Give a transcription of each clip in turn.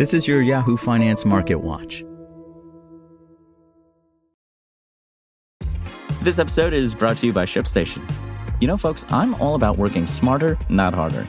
This is your Yahoo Finance Market Watch. This episode is brought to you by ShipStation. You know, folks, I'm all about working smarter, not harder.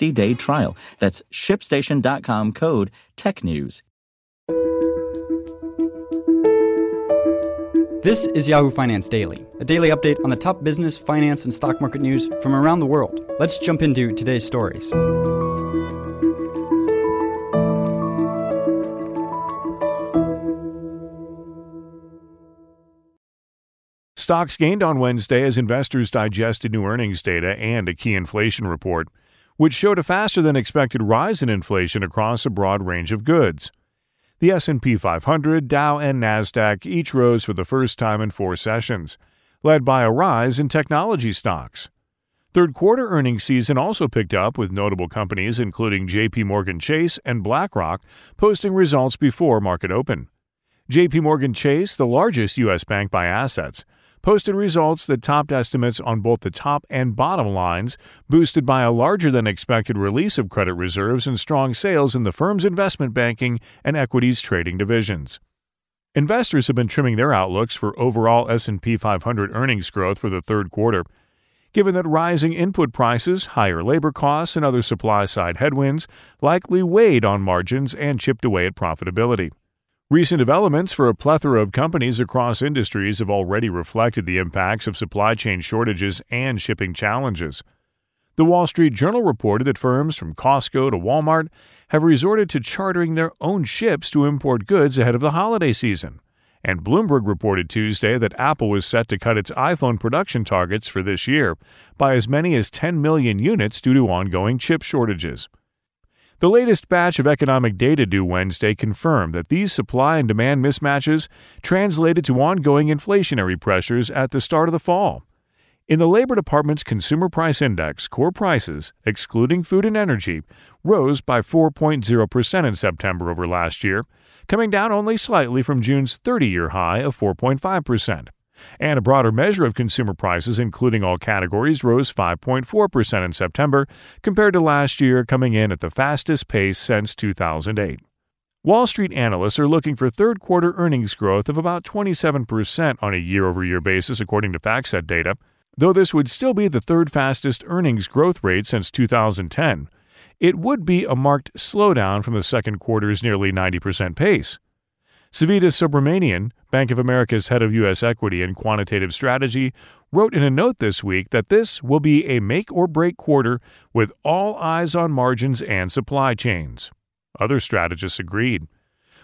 day trial. That's shipstation.com code TechNews. This is Yahoo Finance Daily, a daily update on the top business, finance, and stock market news from around the world. Let's jump into today's stories. Stocks gained on Wednesday as investors digested new earnings data and a key inflation report, which showed a faster than expected rise in inflation across a broad range of goods. The S&P 500, Dow, and Nasdaq each rose for the first time in 4 sessions, led by a rise in technology stocks. Third quarter earnings season also picked up with notable companies including JP Morgan Chase and BlackRock posting results before market open. JP Morgan Chase, the largest US bank by assets, posted results that topped estimates on both the top and bottom lines, boosted by a larger than expected release of credit reserves and strong sales in the firm's investment banking and equities trading divisions. Investors have been trimming their outlooks for overall S&P 500 earnings growth for the third quarter, given that rising input prices, higher labor costs, and other supply-side headwinds likely weighed on margins and chipped away at profitability. Recent developments for a plethora of companies across industries have already reflected the impacts of supply chain shortages and shipping challenges. The Wall Street Journal reported that firms from Costco to Walmart have resorted to chartering their own ships to import goods ahead of the holiday season. And Bloomberg reported Tuesday that Apple was set to cut its iPhone production targets for this year by as many as 10 million units due to ongoing chip shortages. The latest batch of economic data due Wednesday confirmed that these supply and demand mismatches translated to ongoing inflationary pressures at the start of the fall. In the Labor Department's Consumer Price Index, core prices, excluding food and energy, rose by 4.0% in September over last year, coming down only slightly from June's 30 year high of 4.5% and a broader measure of consumer prices, including all categories, rose 5.4% in September, compared to last year, coming in at the fastest pace since 2008. Wall Street analysts are looking for third quarter earnings growth of about 27% on a year over year basis, according to FactSet data, though this would still be the third fastest earnings growth rate since 2010. It would be a marked slowdown from the second quarter's nearly 90% pace. Savita Subramanian, Bank of America's head of U.S. equity and quantitative strategy, wrote in a note this week that this will be a make or break quarter with all eyes on margins and supply chains. Other strategists agreed.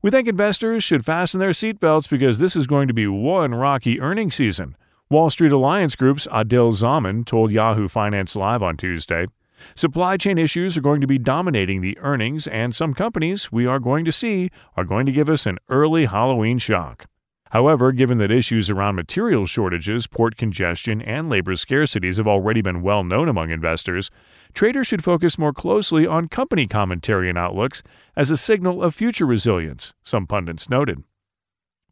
We think investors should fasten their seatbelts because this is going to be one rocky earnings season. Wall Street Alliance Group's Adil Zaman told Yahoo Finance Live on Tuesday. Supply chain issues are going to be dominating the earnings, and some companies we are going to see are going to give us an early Halloween shock. However, given that issues around material shortages, port congestion, and labor scarcities have already been well known among investors, traders should focus more closely on company commentary and outlooks as a signal of future resilience, some pundits noted.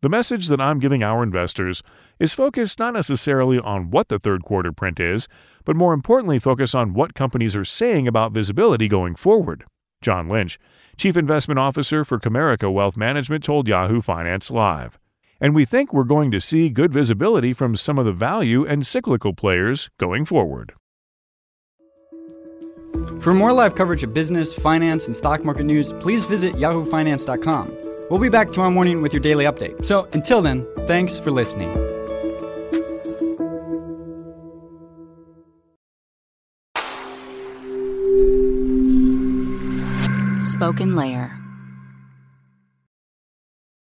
The message that I'm giving our investors is focused not necessarily on what the third quarter print is, but more importantly, focus on what companies are saying about visibility going forward. John Lynch, Chief Investment Officer for Comerica Wealth Management, told Yahoo Finance Live. And we think we're going to see good visibility from some of the value and cyclical players going forward. For more live coverage of business, finance, and stock market news, please visit yahoofinance.com. We'll be back tomorrow morning with your daily update. So until then, thanks for listening. Spoken Layer.